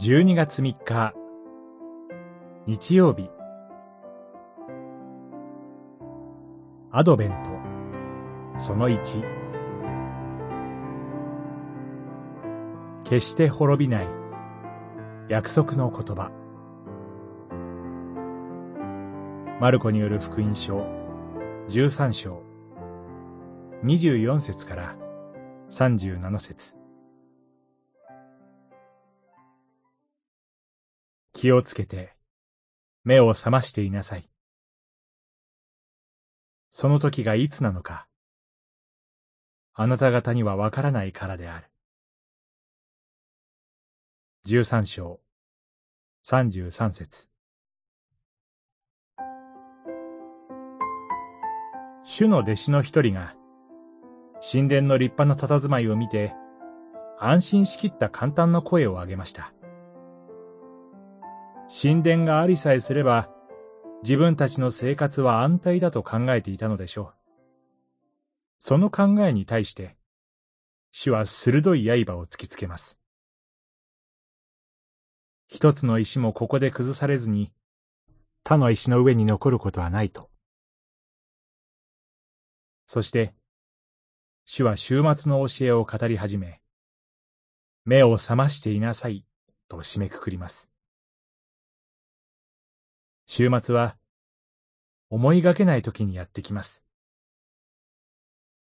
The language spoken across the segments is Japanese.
12月3日。日曜日。アドベント。その1決して滅びない。約束の言葉。マルコによる福音書。13章。24節から。37節。気をつけて目を覚ましていなさい。その時がいつなのか、あなた方にはわからないからである。十三章、三十三節。主の弟子の一人が、神殿の立派な佇まいを見て、安心しきった簡単な声を上げました。神殿がありさえすれば、自分たちの生活は安泰だと考えていたのでしょう。その考えに対して、主は鋭い刃を突きつけます。一つの石もここで崩されずに、他の石の上に残ることはないと。そして、主は終末の教えを語り始め、目を覚ましていなさいと締めくくります。週末は思いがけない時にやってきます。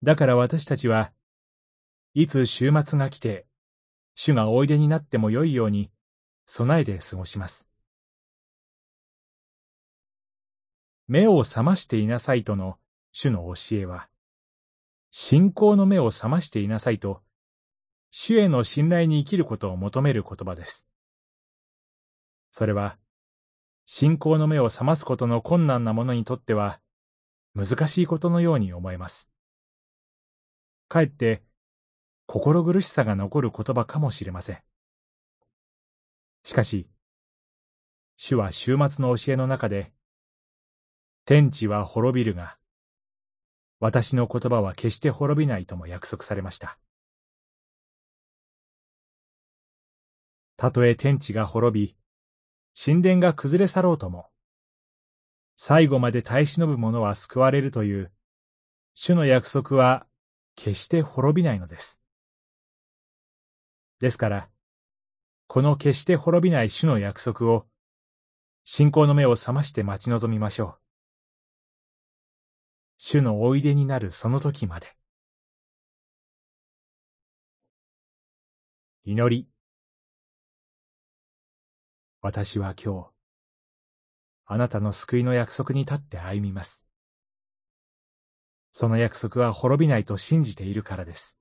だから私たちはいつ週末が来て主がおいでになってもよいように備えで過ごします。目を覚ましていなさいとの主の教えは、信仰の目を覚ましていなさいと、主への信頼に生きることを求める言葉です。それは、信仰の目を覚ますことの困難な者にとっては、難しいことのように思えます。かえって、心苦しさが残る言葉かもしれません。しかし、主は終末の教えの中で、天地は滅びるが、私の言葉は決して滅びないとも約束されました。たとえ天地が滅び、神殿が崩れ去ろうとも、最後まで耐え忍ぶ者は救われるという、主の約束は決して滅びないのです。ですから、この決して滅びない主の約束を、信仰の目を覚まして待ち望みましょう。主のおいでになるその時まで。祈り。私は今日、あなたの救いの約束に立って歩みます。その約束は滅びないと信じているからです。